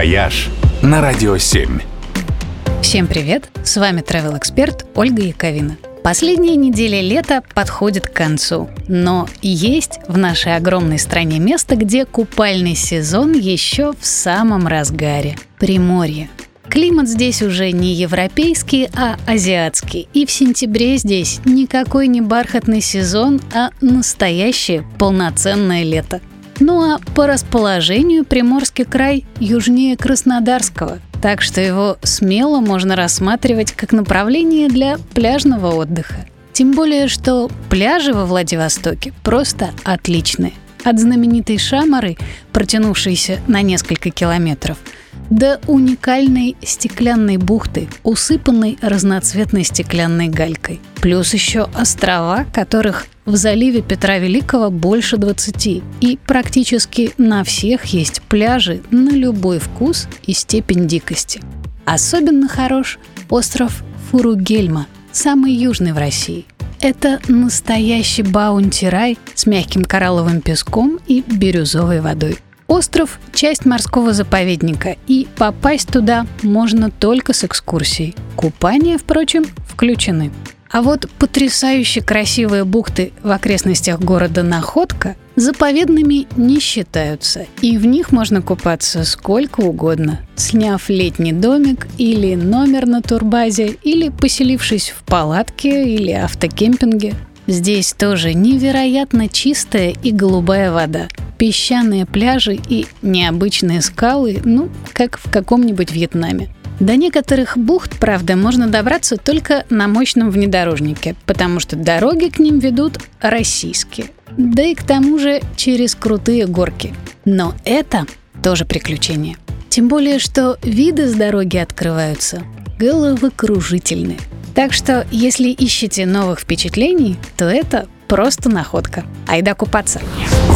«Вояж» на Радио 7. Всем привет! С вами travel эксперт Ольга Яковина. Последняя неделя лета подходит к концу, но есть в нашей огромной стране место, где купальный сезон еще в самом разгаре – Приморье. Климат здесь уже не европейский, а азиатский. И в сентябре здесь никакой не бархатный сезон, а настоящее полноценное лето. Ну а по расположению Приморский край южнее Краснодарского, так что его смело можно рассматривать как направление для пляжного отдыха. Тем более, что пляжи во Владивостоке просто отличные. От знаменитой Шамары, протянувшейся на несколько километров, до уникальной стеклянной бухты, усыпанной разноцветной стеклянной галькой. Плюс еще острова, которых в заливе Петра Великого больше 20. И практически на всех есть пляжи на любой вкус и степень дикости. Особенно хорош остров Фуругельма, самый южный в России. Это настоящий баунти-рай с мягким коралловым песком и бирюзовой водой. Остров – часть морского заповедника, и попасть туда можно только с экскурсией. Купания, впрочем, включены. А вот потрясающе красивые бухты в окрестностях города Находка заповедными не считаются, и в них можно купаться сколько угодно, сняв летний домик или номер на турбазе, или поселившись в палатке или автокемпинге. Здесь тоже невероятно чистая и голубая вода, песчаные пляжи и необычные скалы, ну, как в каком-нибудь Вьетнаме. До некоторых бухт, правда, можно добраться только на мощном внедорожнике, потому что дороги к ним ведут российские. Да и к тому же через крутые горки. Но это тоже приключение. Тем более, что виды с дороги открываются головокружительные. Так что, если ищете новых впечатлений, то это просто находка. Айда купаться.